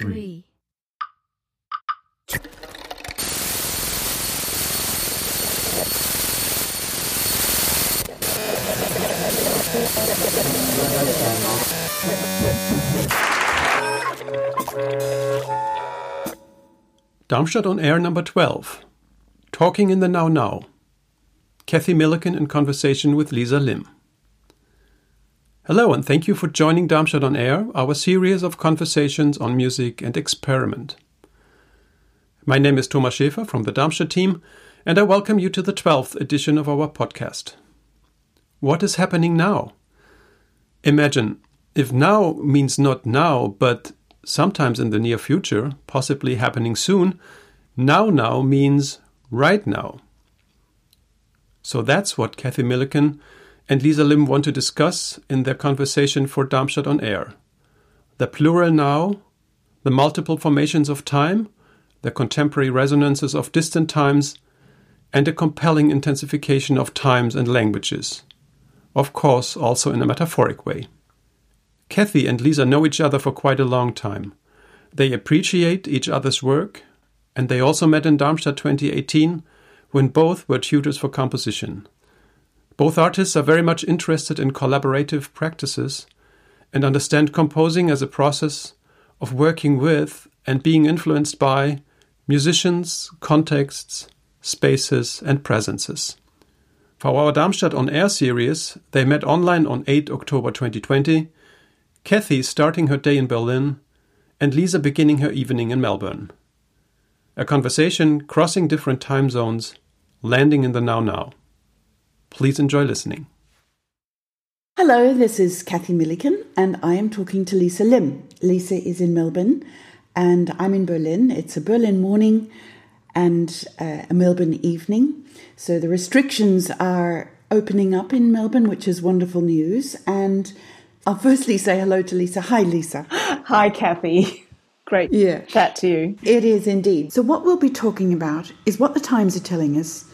three. Darmstadt on Air number 12. Talking in the Now Now. Cathy Milliken in conversation with Liza Lim. Hello, and thank you for joining Darmstadt on Air, our series of conversations on music and experiment. My name is Thomas Schäfer from the Darmstadt team, and I welcome you to the 12th edition of our podcast. What is happening now? Imagine if now means not now, but sometimes in the near future, possibly happening soon, now now means right now. So that's what Cathy Milliken and Liza Lim want to discuss in their conversation for Darmstadt on Air. The plural now, the multiple formations of time, the contemporary resonances of distant times, and a compelling intensification of times and languages. Of course, also in a metaphoric way. Cathy and Liza know each other for quite a long time. They appreciate each other's work, and they also met in Darmstadt 2018 when both were tutors for composition. Both artists are very much interested in collaborative practices and understand composing as a process of working with and being influenced by musicians, contexts, spaces, and presences. For our Darmstadt on Air series, they met online on 8 October 2020, Cathy starting her day in Berlin, and Liza beginning her evening in Melbourne. A conversation crossing different time zones, landing in the now now. Please enjoy listening. Hello, this is Cathy Milliken, and I am talking to Liza Lim. Liza is in Melbourne, and I'm in Berlin. It's a Berlin morning and uh, a Melbourne evening. So the restrictions are opening up in Melbourne, which is wonderful news. And I'll firstly say hello to Liza. Hi, Liza. Hi, Cathy. Great Yeah. chat to you. It is indeed. So, what we'll be talking about is what the times are telling us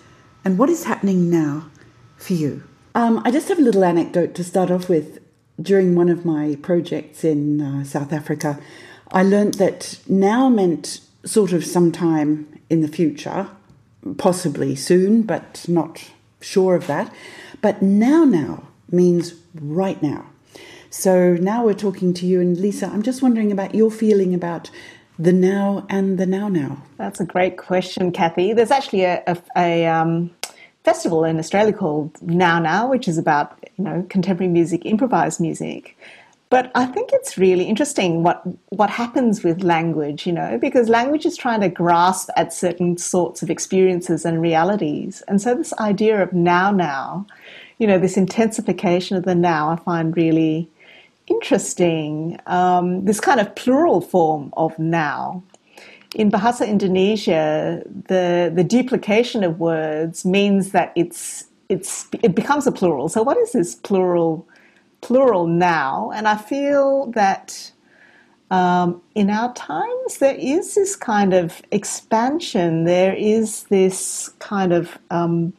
and what is happening now for you. Um, I just have a little anecdote to start off with. During one of my projects in uh, South Africa, I learnt that now meant sort of sometime in the future, possibly soon, but not sure of that. But now, now means right now. So now we're talking to you, and Liza, I'm just wondering about your feeling about the now and the now now. That's a great question, Cathy. There's actually a, a, a um, festival in Australia called Now Now, which is about you know contemporary music, improvised music. But I think it's really interesting what what happens with language, you know, because language is trying to grasp at certain sorts of experiences and realities. And so this idea of now now, you know, this intensification of the now I find really interesting. Um, this kind of plural form of now. In Bahasa Indonesia, the the duplication of words means that it's it's it becomes a plural. So what is this plural plural now? And I feel that um, in our times there is this kind of expansion. There is this kind of um,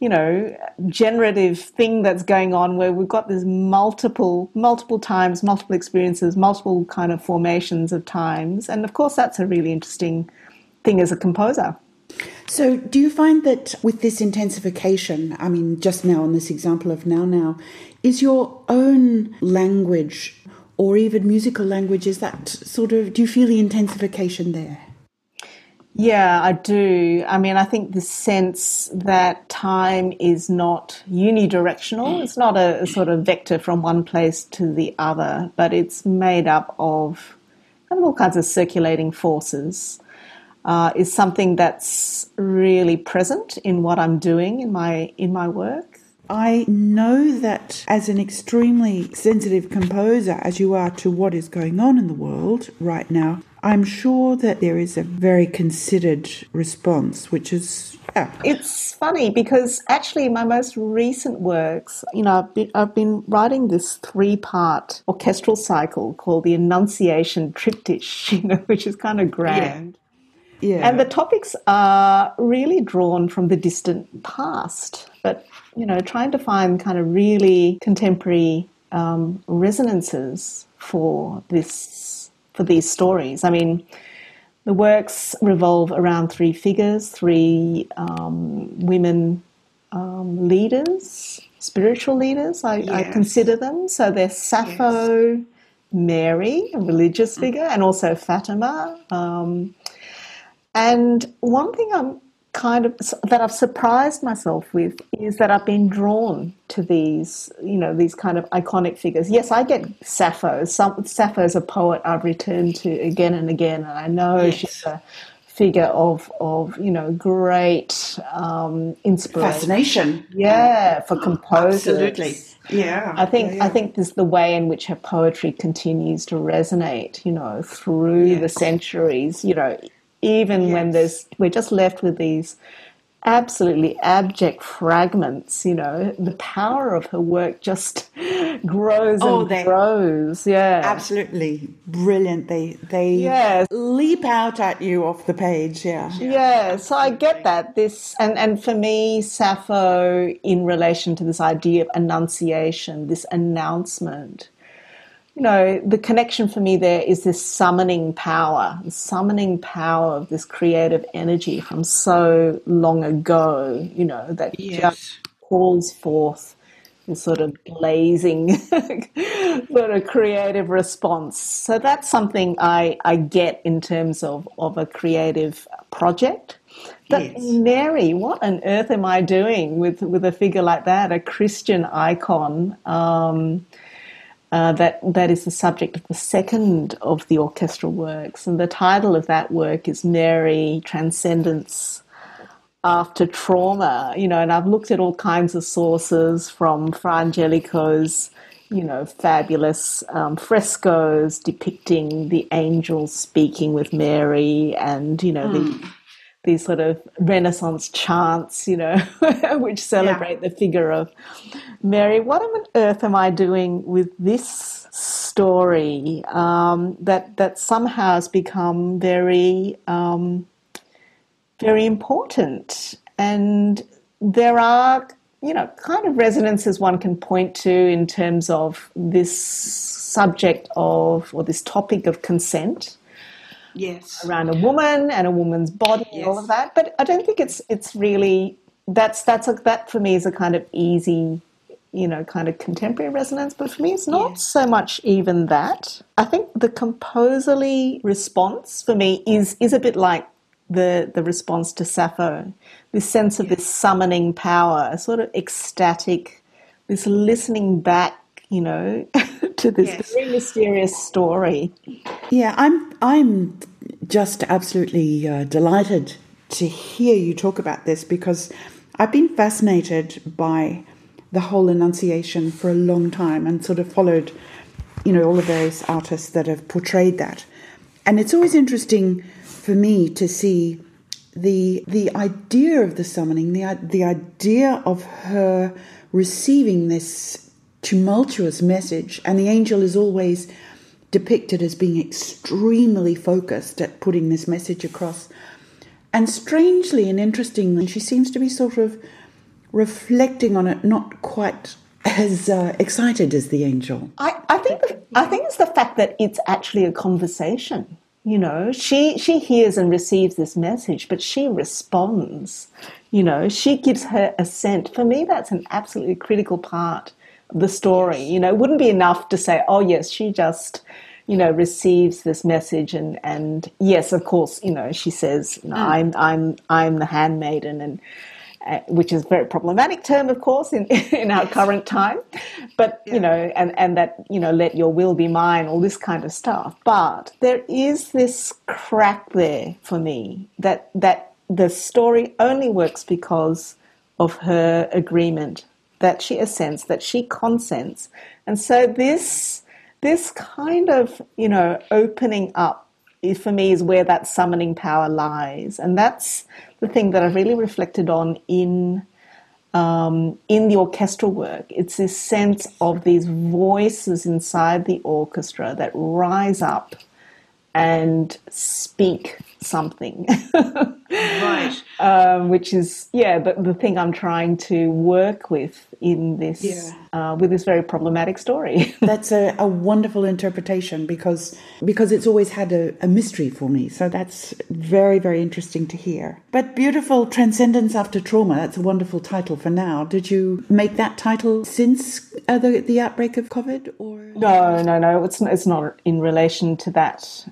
you know generative thing that's going on where we've got this multiple multiple times multiple experiences multiple kind of formations of times and of course that's a really interesting thing as a composer So, do you find that with this intensification, I mean, just now in this example of now now, is your own language or even musical language, is that sort of, do you feel the intensification there? Yeah i do i mean i think the sense that time is not unidirectional it's not a, sort of vector from one place to the other but it's made up of kind of all kinds of circulating forces uh, is something that's really present in what I'm doing in my in my work. I know that as an extremely sensitive composer, as you are to what is going on in the world right now, I'm sure that there is a very considered response, which is, yeah. It's funny because actually my most recent works, you know, I've been, I've been writing this three-part orchestral cycle called the Annunciation Triptych, you know, which is kind of grand. Yeah. And the topics are really drawn from the distant past, but you know, trying to find kind of really contemporary um, resonances for this for these stories. I mean, the works revolve around three figures, three um, women um, leaders, spiritual leaders, I, yes. I, consider them. So they're Sappho, yes. Mary, a religious mm. figure, and also Fatima. Um, and one thing I'm kind of that I've surprised myself with is that I've been drawn to these, you know, these kind of iconic figures. Yes, I get Sappho. Some, Sappho's a poet I've returned to again and again, and I know yes. she's a figure of of you know great um, inspiration, fascination. Yeah, for composers. Absolutely. Yeah, I think yeah, yeah. I think there's the way in which her poetry continues to resonate, you know, through the centuries. You know, even yes. when there's we're just left with these absolutely abject fragments you know the power of her work just grows oh, and they, grows yeah absolutely brilliant they they yes. leap out at you off the page yeah yeah so i get that this and and for me sappho in relation to this idea of annunciation this announcement you know, the connection for me there is this summoning power, the summoning power of this creative energy from so long ago, you know, that yes. just calls forth this sort of blazing sort of creative response. So that's something I, I get in terms of, of a creative project. But yes. Mary, what on earth am I doing with, with a figure like that, a Christian icon? Um, uh, that that is the subject of the second of the orchestral works, and the title of that work is Mary Transcendence After Trauma. You know, and I've looked at all kinds of sources from Fra Angelico's, you know, fabulous um, frescoes depicting the angels speaking with Mary, and you know mm. the hmm these sort of Renaissance chants, you know, which celebrate yeah. the figure of Mary. What on earth am I doing with this story um, that that somehow has become very um, very important? And there are, you know, kind of resonances one can point to in terms of this subject of or this topic of consent yes. around a woman and a woman's body yes. and all of that. But i don't think it's it's really that's that's a, that for me is a kind of easy you know kind of contemporary resonance. But for me it's not so much even that. I think the composerly response for me is is a bit like the the response to sappho. This sense of this summoning power a sort of ecstatic this listening back you know, to this yes. very mysterious story. Yeah, I'm I'm just absolutely uh, delighted to hear you talk about this because I've been fascinated by the whole Annunciation for a long time and sort of followed, you know, all the various artists that have portrayed that. And it's always interesting for me to see the the idea of the summoning, the the idea of her receiving this tumultuous message, and the angel is always depicted as being extremely focused at putting this message across. And strangely and interestingly, she seems to be sort of reflecting on it, not quite as uh, excited as the angel. I, I think I think it's the fact that it's actually a conversation. You know, she she hears and receives this message, but she responds. You know, she gives her assent. For me, that's an absolutely critical part the story. You know, it wouldn't be enough to say, oh, yes, she just, you know, receives this message and, and yes, of course, you know, she says, you know, mm. I'm, I'm, I'm the handmaiden and, uh, which is a very problematic term, of course, in, in our current time. But, yeah. you know, and, and that, you know, let your will be mine, all this kind of stuff. But there is this crack there for me that, that the story only works because of her agreement that she assents, that she consents. And so this this kind of, you know, opening up for me is where that summoning power lies. And that's the thing that I've really reflected on in um, in the orchestral work. It's this sense of these voices inside the orchestra that rise up and speak something. right. Um, which is yeah, the, the thing I'm trying to work with in this Yeah. uh, with this very problematic story. That's a, a wonderful interpretation because because it's always had a, a mystery for me. So that's very, very interesting to hear. But beautiful transcendence after trauma. That's a wonderful title for now. Did you make that title since uh, the the outbreak of COVID or No, no, no. It's it's not in relation to that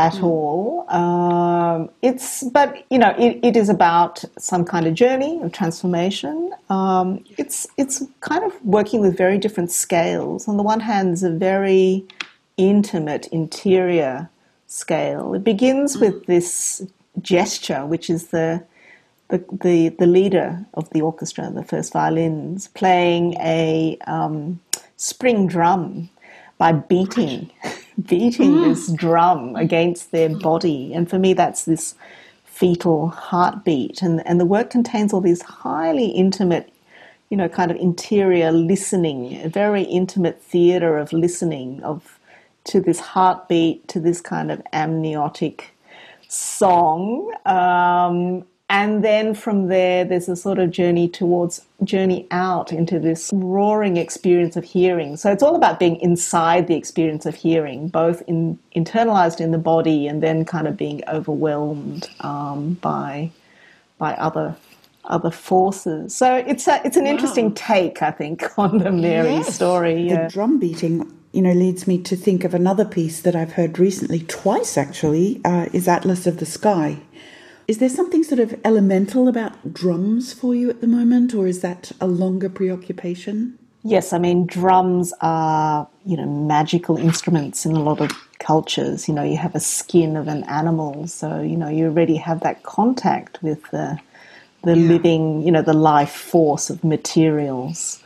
at all. Um, it's but you know it, it is about some kind of journey of transformation. Um, it's it's kind of working with very different scales. On the one hand, there's a very intimate interior scale. It begins with this gesture, which is the the, the, the leader of the orchestra, the first violins, playing a um, spring drum by beating beating this drum against their body. And for me, that's this fetal heartbeat. And, and the work contains all these highly intimate, you know, kind of interior listening, a very intimate theatre of listening of to this heartbeat, to this kind of amniotic song. Um, and then from there, there's a sort of journey towards, journey out into this roaring experience of hearing. So it's all about being inside the experience of hearing, both in, internalized in the body and then kind of being overwhelmed um, by, by other other forces. So it's a, it's an interesting take, I think, on the Mary Yes. story. Yeah. The drum beating, you know, leads me to think of another piece that I've heard recently, twice actually, uh, is Atlas of the Sky. Is there something sort of elemental about drums for you at the moment, or is that a longer preoccupation? Yes, I mean drums are you know magical instruments in a lot of cultures. You know, you have a skin of an animal, so you know you already have that contact with the the living, you know, the life force of materials.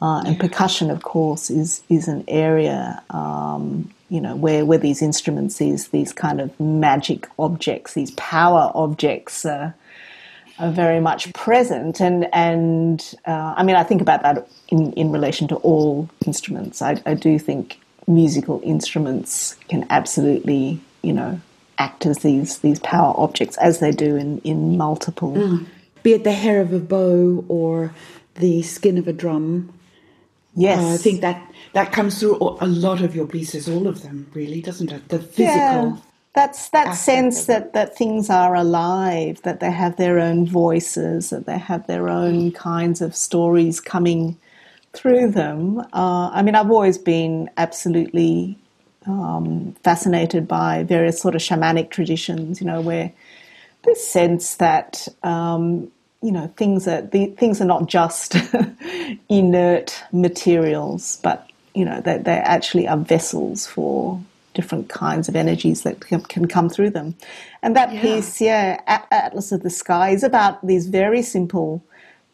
Uh, and percussion, of course, is is an area um, you know where where these instruments, these these kind of magic objects, these power objects. Are very much present and and uh, I mean I think about that in, in relation to all instruments I, I do think musical instruments can absolutely you know act as these these power objects as they do in in multiple Be it the hair of a bow or the skin of a drum. Yes Uh, I think that that comes through a lot of your pieces, all of them, really, doesn't it? The physical. Yeah. That's that sense that, that things are alive, that they have their own voices, that they have their own kinds of stories coming through them. Uh, I mean, I've always been absolutely um, fascinated by various sort of shamanic traditions, you know, where this sense that um, you know things are the, things are not just inert materials, but you know that they actually are vessels for different kinds of energies that can, can come through them. And that piece, yeah, Atlas of the Sky, is about these very simple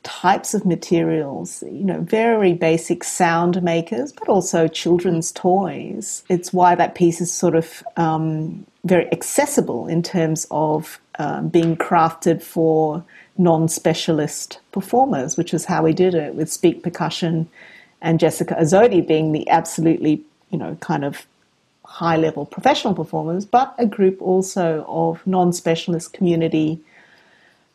types of materials, you know, very basic sound makers, but also children's toys. It's why that piece is sort of um, very accessible in terms of um, being crafted for non specialist performers, which is how we did it with Speak Percussion and Jessica Aszodi being the absolutely, you know, kind of high level professional performers, but a group also of non specialist community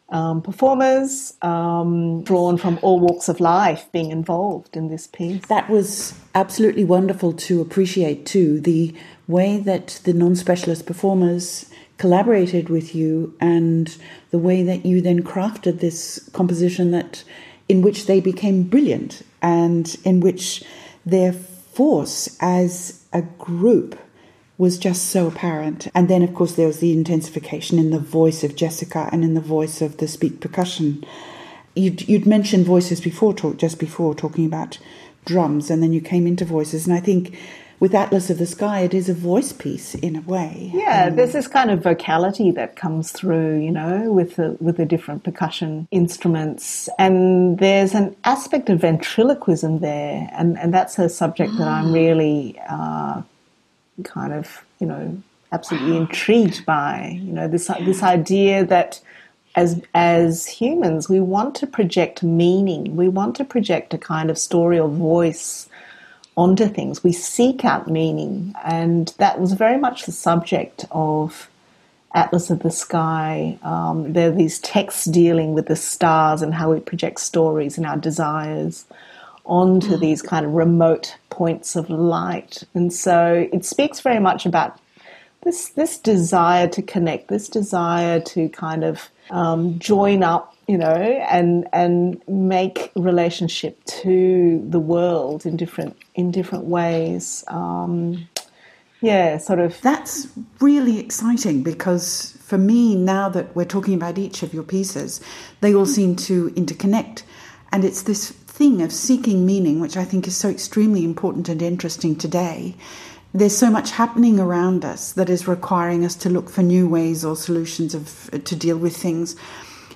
um, performers um, drawn from all walks of life being involved in this piece. That was absolutely wonderful to appreciate too. The way that the non specialist performers collaborated with you and the way that you then crafted this composition that in which they became brilliant and in which their force as a group was just so apparent. And then, of course, there was the intensification in the voice of Jessica and in the voice of the speak percussion. You'd, you'd mentioned voices before, talk, just before talking about drums, and then you came into voices. And I think with Atlas of the Sky, it is a voice piece in a way. Yeah, there's this kind of vocality that comes through, you know, with the with the different percussion instruments, and there's an aspect of ventriloquism there, and and that's a subject that I'm really uh, kind of, you know, absolutely intrigued by. You know, this this idea that as as humans we want to project meaning, we want to project a kind of story or voice onto things. We seek out meaning, and that was very much the subject of Atlas of the Sky. Um, there are these texts dealing with the stars and how we project stories and our desires onto mm. these kind of remote points of light. And so it speaks very much about this this desire to connect, this desire to kind of um, join up, you know, and and make relationship to the world in different in different ways. Um, yeah, sort of. That's really exciting because for me, now that we're talking about each of your pieces, they all seem to interconnect. And it's this thing of seeking meaning, which I think is so extremely important and interesting today. There's so much happening around us that is requiring us to look for new ways or solutions of to deal with things.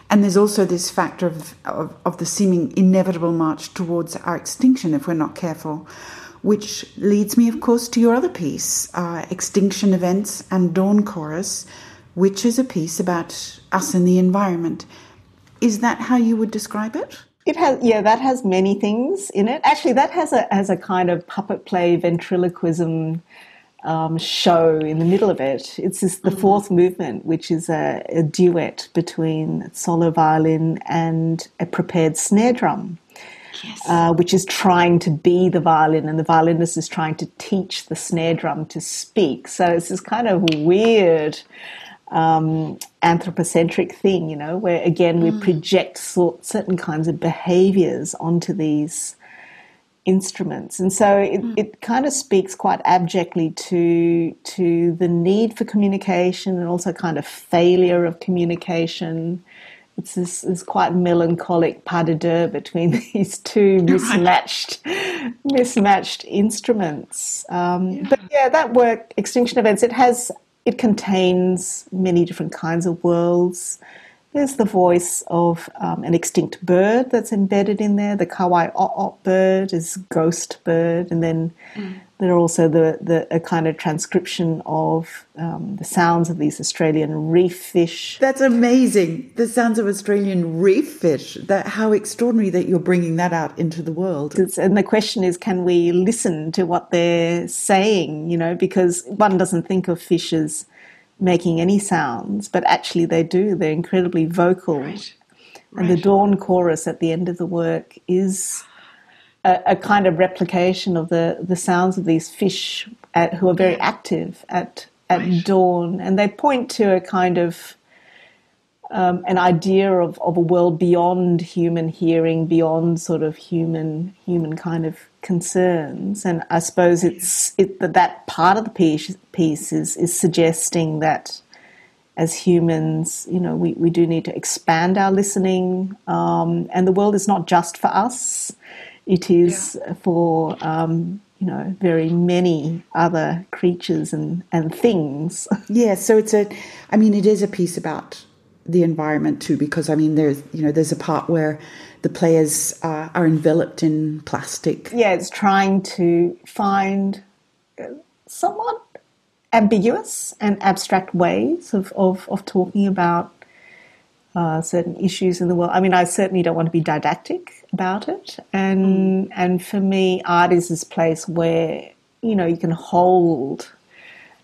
And there's also this factor of, of, of the seeming inevitable march towards our extinction if we're not careful which leads me, of course, to your other piece, uh, Extinction Events and Dawn Chorus, which is a piece about us and the environment. Is that how you would describe it? It has, yeah, that has many things in it. Actually, that has a has a kind of puppet play ventriloquism um, show in the middle of it. It's this, the mm-hmm. fourth movement, which is a, a duet between solo violin and a prepared snare drum yes. uh, which is trying to be the violin, and the violinist is trying to teach the snare drum to speak. So it's this kind of weird um, anthropocentric thing, you know, where again we mm. project sort, certain kinds of behaviors onto these instruments, and so it, mm. it kind of speaks quite abjectly to to the need for communication and also kind of failure of communication it's this, this quite melancholic pas de deux between these two mismatched mismatched instruments. Um, yeah. But yeah, that work, Extinction Events, it has it contains many different kinds of worlds. There's the voice of um, an extinct bird that's embedded in there. The Kauai bird is ghost bird, and then mm. There are also the, the a kind of transcription of um, the sounds of these Australian reef fish. That's amazing. The sounds of Australian reef fish. That how extraordinary that you're bringing that out into the world. It's, and the question is, can we listen to what they're saying? You know, because one doesn't think of fish as making any sounds, but actually they do. They're incredibly vocal. Right. And the dawn chorus at the end of the work is a, a, kind of replication of the, the sounds of these fish at, who are very active at at right. dawn, and they point to a kind of um, an idea of, of a world beyond human hearing, beyond sort of human human kind of concerns. And I suppose it's it, that that part of the piece, piece is is suggesting that as humans, you know, we, we do need to expand our listening, um, and the world is not just for us. It is yeah. for um, you know very many other creatures and and things. Yeah, so it's a. I mean, it is a piece about the environment too, because I mean, there's you know there's a part where the players uh, are enveloped in plastic. Yeah, it's trying to find uh, somewhat ambiguous and abstract ways of, of, of talking about uh, certain issues in the world. I mean, I certainly don't want to be didactic about it, and mm. and for me, art is this place where you know you can hold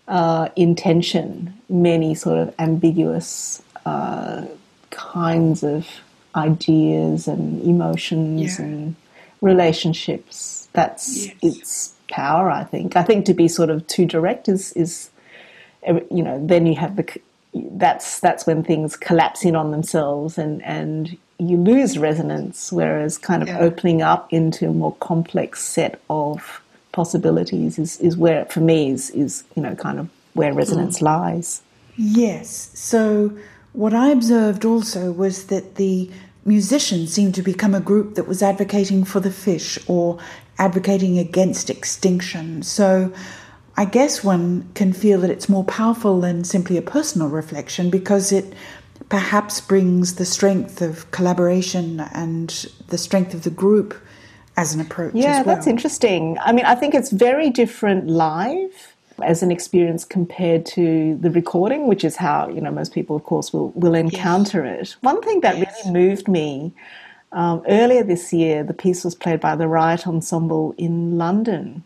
uh, intention many sort of ambiguous uh, kinds of ideas and emotions yeah. and relationships. That's yes. its power, I think. I think to be sort of too direct is is you know then you have the that's that's when things collapse in on themselves and and you lose resonance whereas kind of yeah. opening up into a more complex set of possibilities is, is where for me is is you know kind of where resonance mm. lies yes so what i observed also was that the musicians seemed to become a group that was advocating for the fish or advocating against extinction so I guess one can feel that it's more powerful than simply a personal reflection because it perhaps brings the strength of collaboration and the strength of the group as an approach. Yeah, well. that's interesting. I mean, I think it's very different live as an experience compared to the recording, which is how you know most people, of course, will will encounter yes. it. One thing that yes. really moved me. Um, earlier this year, the piece was played by the Riot Ensemble in London,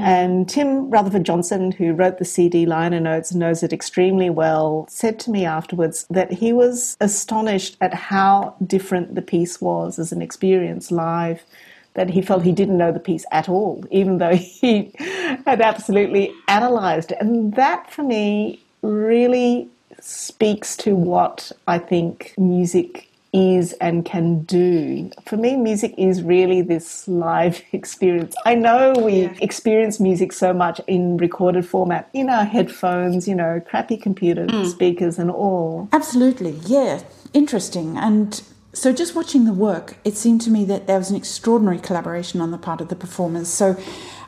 And Tim Rutherford Johnson, who wrote the CD liner notes, knows it extremely well, said to me afterwards that he was astonished at how different the piece was as an experience live that he felt he didn't know the piece at all, even though he had absolutely analysed it. And that for me really speaks to what I think music is and can do. For me, music is really this live experience. I know we yeah. experience music so much in recorded format, in our headphones, you know, crappy computer mm. speakers and all. Absolutely, yeah. Interesting. And so, just watching the work, it seemed to me that there was an extraordinary collaboration on the part of the performers. So,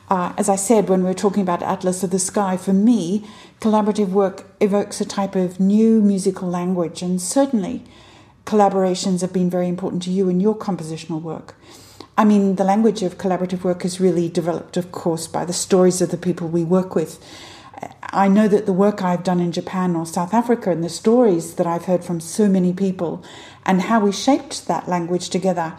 uh, as I said when we were talking about Atlas of the Sky, for me, collaborative work evokes a type of new musical language, and certainly collaborations have been very important to you in your compositional work. I mean, the language of collaborative work is really developed, of course, by the stories of the people we work with. I know that the work I've done in Japan or South Africa and the stories that I've heard from so many people and how we shaped that language together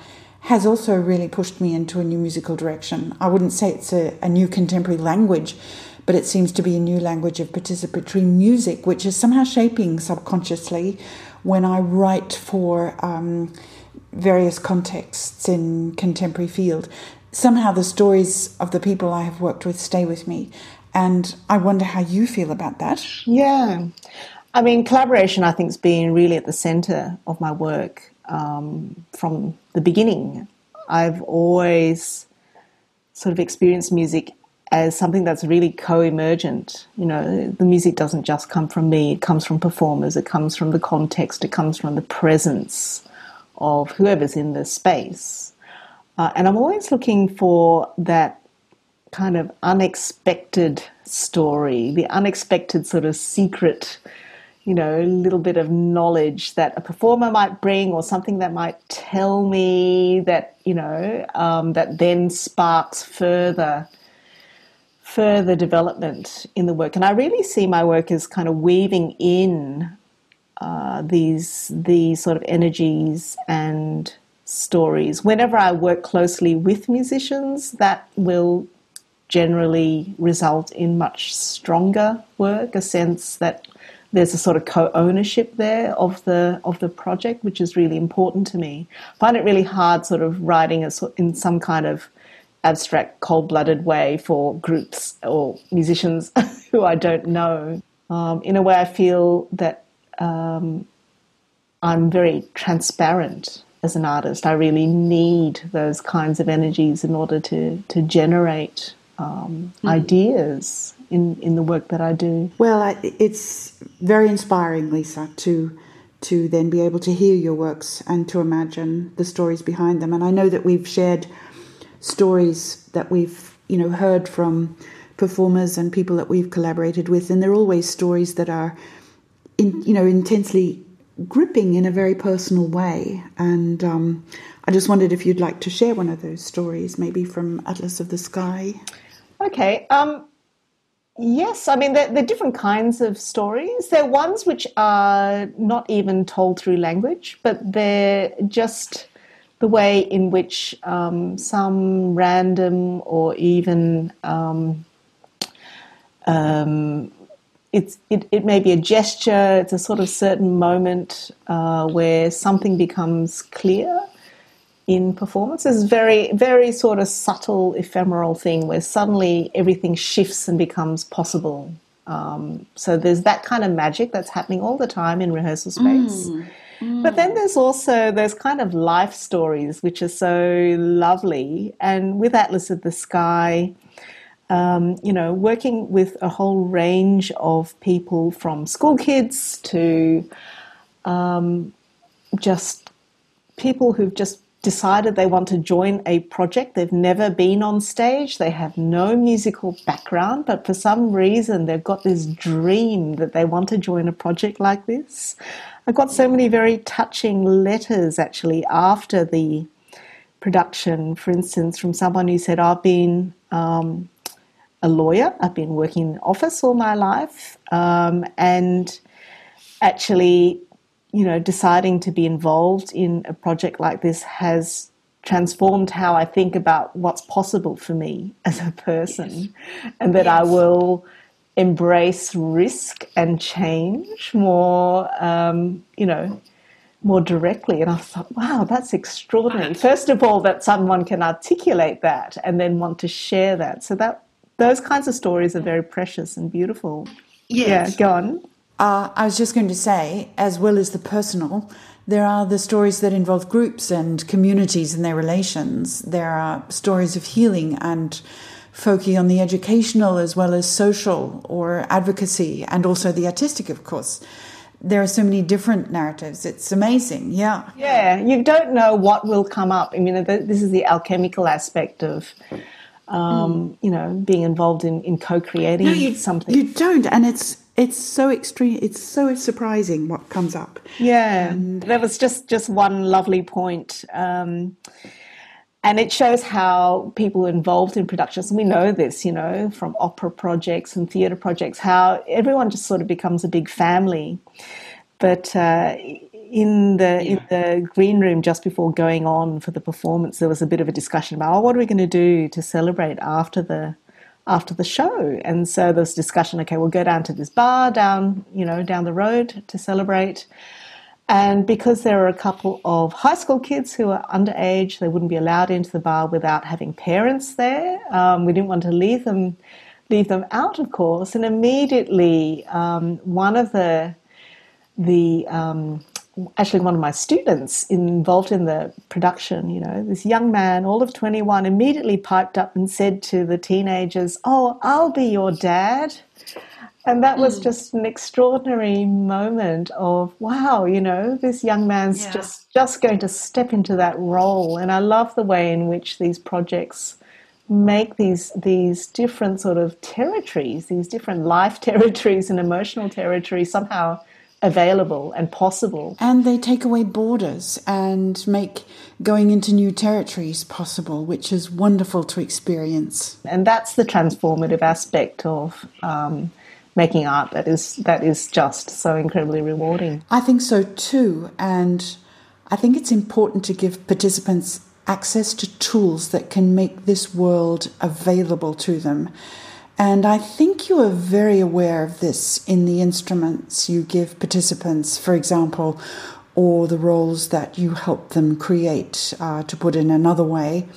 has also really pushed me into a new musical direction. I wouldn't say it's a, a new contemporary language, but it seems to be a new language of participatory music, which is somehow shaping subconsciously when I write for um, various contexts in contemporary field. Somehow the stories of the people I have worked with stay with me. And I wonder how you feel about that. Yeah. I mean, collaboration, I think, has been really at the center of my work um, from the beginning. I've always sort of experienced music as something that's really co-emergent. You know, the music doesn't just come from me; it comes from performers, it comes from the context, it comes from the presence of whoever's in the space. Uh, and I'm always looking for that kind of unexpected story, the unexpected sort of secret, you know, little bit of knowledge that a performer might bring or something that might tell me that, you know, um, that then sparks further further development in the work. And I really see my work as kind of weaving in uh, these these sort of energies and stories. Whenever I work closely with musicians, that will generally result in much stronger work. A sense that there's a sort of co-ownership there of the of the project, which is really important to me. I find it really hard, sort of writing a, in some kind of abstract, cold blooded way for groups or musicians who I don't know. Um, in a way, I feel that um, I'm very transparent as an artist. I really need those kinds of energies in order to, to generate um, mm. ideas in, in the work that I do. Well, I, it's very inspiring, Liza, to to then be able to hear your works and to imagine the stories behind them. And I know that we've shared stories that we've you know heard from performers and people that we've collaborated with, and they're always stories that are in, you know intensely gripping in a very personal way. And um, I just wondered if you'd like to share one of those stories, maybe from Atlas of the Sky. Okay. Um, yes, I mean, they're, they're, different kinds of stories. They're ones which are not even told through language, but they're just the way in which um, some random or even um, um, it's, it, it may be a gesture, it's a sort of certain moment uh, where something becomes clear in performance. It's very, very sort of subtle, ephemeral thing where suddenly everything shifts and becomes possible. Um, so there's that kind of magic that's happening all the time in rehearsal space. Mm. But then there's also those kind of life stories which are so lovely. And with Atlas of the Sky, um, you know, working with a whole range of people from school kids to um, just people who've just decided they want to join a project. They've never been on stage, they have no musical background, but for some reason they've got this dream that they want to join a project like this. I got so many very touching letters actually after the production, for instance, from someone who said, I've been um, a lawyer, I've been working in office all my life, um, and actually, you know, deciding to be involved in a project like this has transformed how I think about what's possible for me as a person, and that I will embrace risk and change more, um, you know, more directly. And I thought, wow, that's extraordinary. First of all, that someone can articulate that and then want to share that. So that those kinds of stories are very precious and beautiful. Yes. Yeah, go on. Uh, I was just going to say, as well as the personal, there are the stories that involve groups and communities and their relations. There are stories of healing and folky on the educational as well as social or advocacy and also the artistic, of course. There are so many different narratives. It's amazing. Yeah. Yeah, you don't know what will come up. I mean, this is the alchemical aspect of. Um, mm. You know, being involved in, in co-creating no, you, something. You don't, and it's it's so extreme it's so surprising what comes up. Yeah. And there was just just one lovely point um, and it shows how people involved in productions and we know this you know from opera projects and theatre projects how everyone just sort of becomes a big family. But uh, in the yeah. in the green room just before going on for the performance there was a bit of a discussion about oh, what are we going to do to celebrate after the after the show. And so there was discussion, okay, we'll go down to this bar down, you know, down the road to celebrate. And because there were a couple of high school kids who were underage, they wouldn't be allowed into the bar without having parents there. Um, we didn't want to leave them leave them out, of course. And immediately, um, one of the the um, actually one of my students involved in the production, you know, this young man, all of 21, immediately piped up and said to the teenagers, Oh, I'll be your dad. And that was mm. just an extraordinary moment of wow, you know, this young man's yeah. just just going to step into that role. And I love the way in which these projects make these these different sort of territories, these different life territories and emotional territories somehow available and possible. And they take away borders and make going into new territories possible, which is wonderful to experience. And that's the transformative aspect of. Um, making art that is that is just so incredibly rewarding. I think so too, and I think it's important to give participants access to tools that can make this world available to them. And I think you are very aware of this in the instruments you give participants, for example, or the roles that you help them create, uh, to put in another way.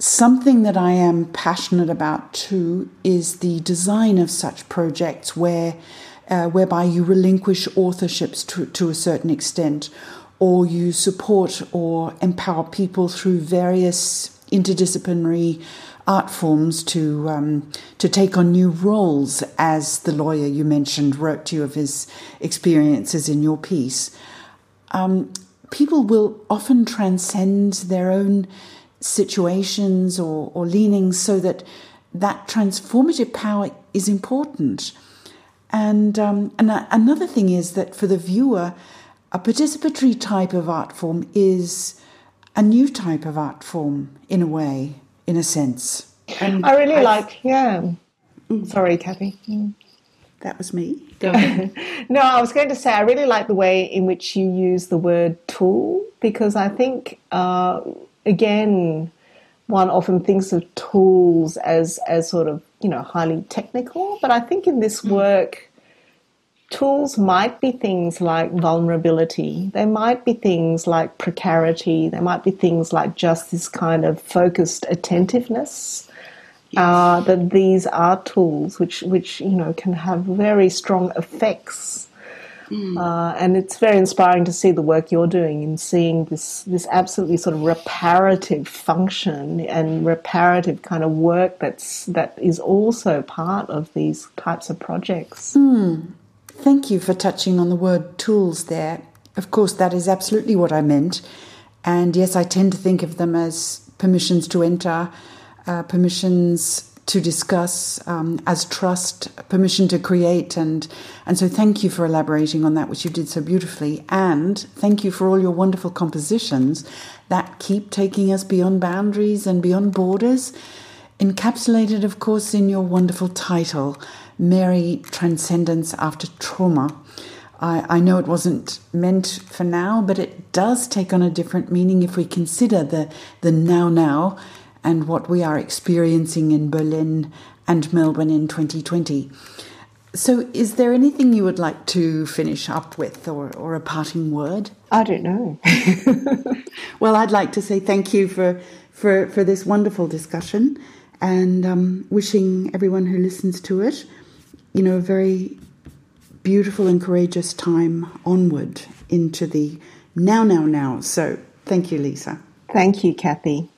Something that I am passionate about too is the design of such projects where, uh, whereby you relinquish authorships to, to a certain extent, or you support or empower people through various interdisciplinary art forms to um, to take on new roles, as the lawyer you mentioned wrote to you of his experiences in your piece. Um, people will often transcend their own situations or, or leanings so that that transformative power is important. And, um, and another thing is that for the viewer, a participatory type of art form is a new type of art form in a way in a sense. And I really i like, yeah. Mm. Sorry, Cathy. Mm. That was me. no, I was going to say I really like the way in which you use the word tool because I think, uh, again, one often thinks of tools as as sort of you know highly technical, but I think in this mm. work tools might be things like vulnerability. They might be things like precarity. They might be things like just this kind of focused attentiveness. Yes. Uh, that these are tools which, which you know, can have very strong effects. Mm. Uh, and it's very inspiring to see the work you're doing in seeing this this absolutely sort of reparative function and reparative kind of work that's that is also part of these types of projects. Mm. Thank you for touching on the word tools there. Of course, that is absolutely what I meant. And yes, I tend to think of them as permissions to enter, uh, permissions to discuss, um, as trust, permission to create. And, and so thank you for elaborating on that, which you did so beautifully. And thank you for all your wonderful compositions that keep taking us beyond boundaries and beyond borders. Encapsulated, of course, in your wonderful title, Mary Transcendence After Trauma. I, I know it wasn't meant for now, but it does take on a different meaning if we consider the, the now now and what we are experiencing in Berlin and Melbourne in 2020. So, is there anything you would like to finish up with or, or a parting word? I don't know. well, I'd like to say thank you for, for, for this wonderful discussion and um, wishing everyone who listens to it, you know, a very beautiful and courageous time onward into the now, now, now. So, thank you, Liza. Thank you, Cathy.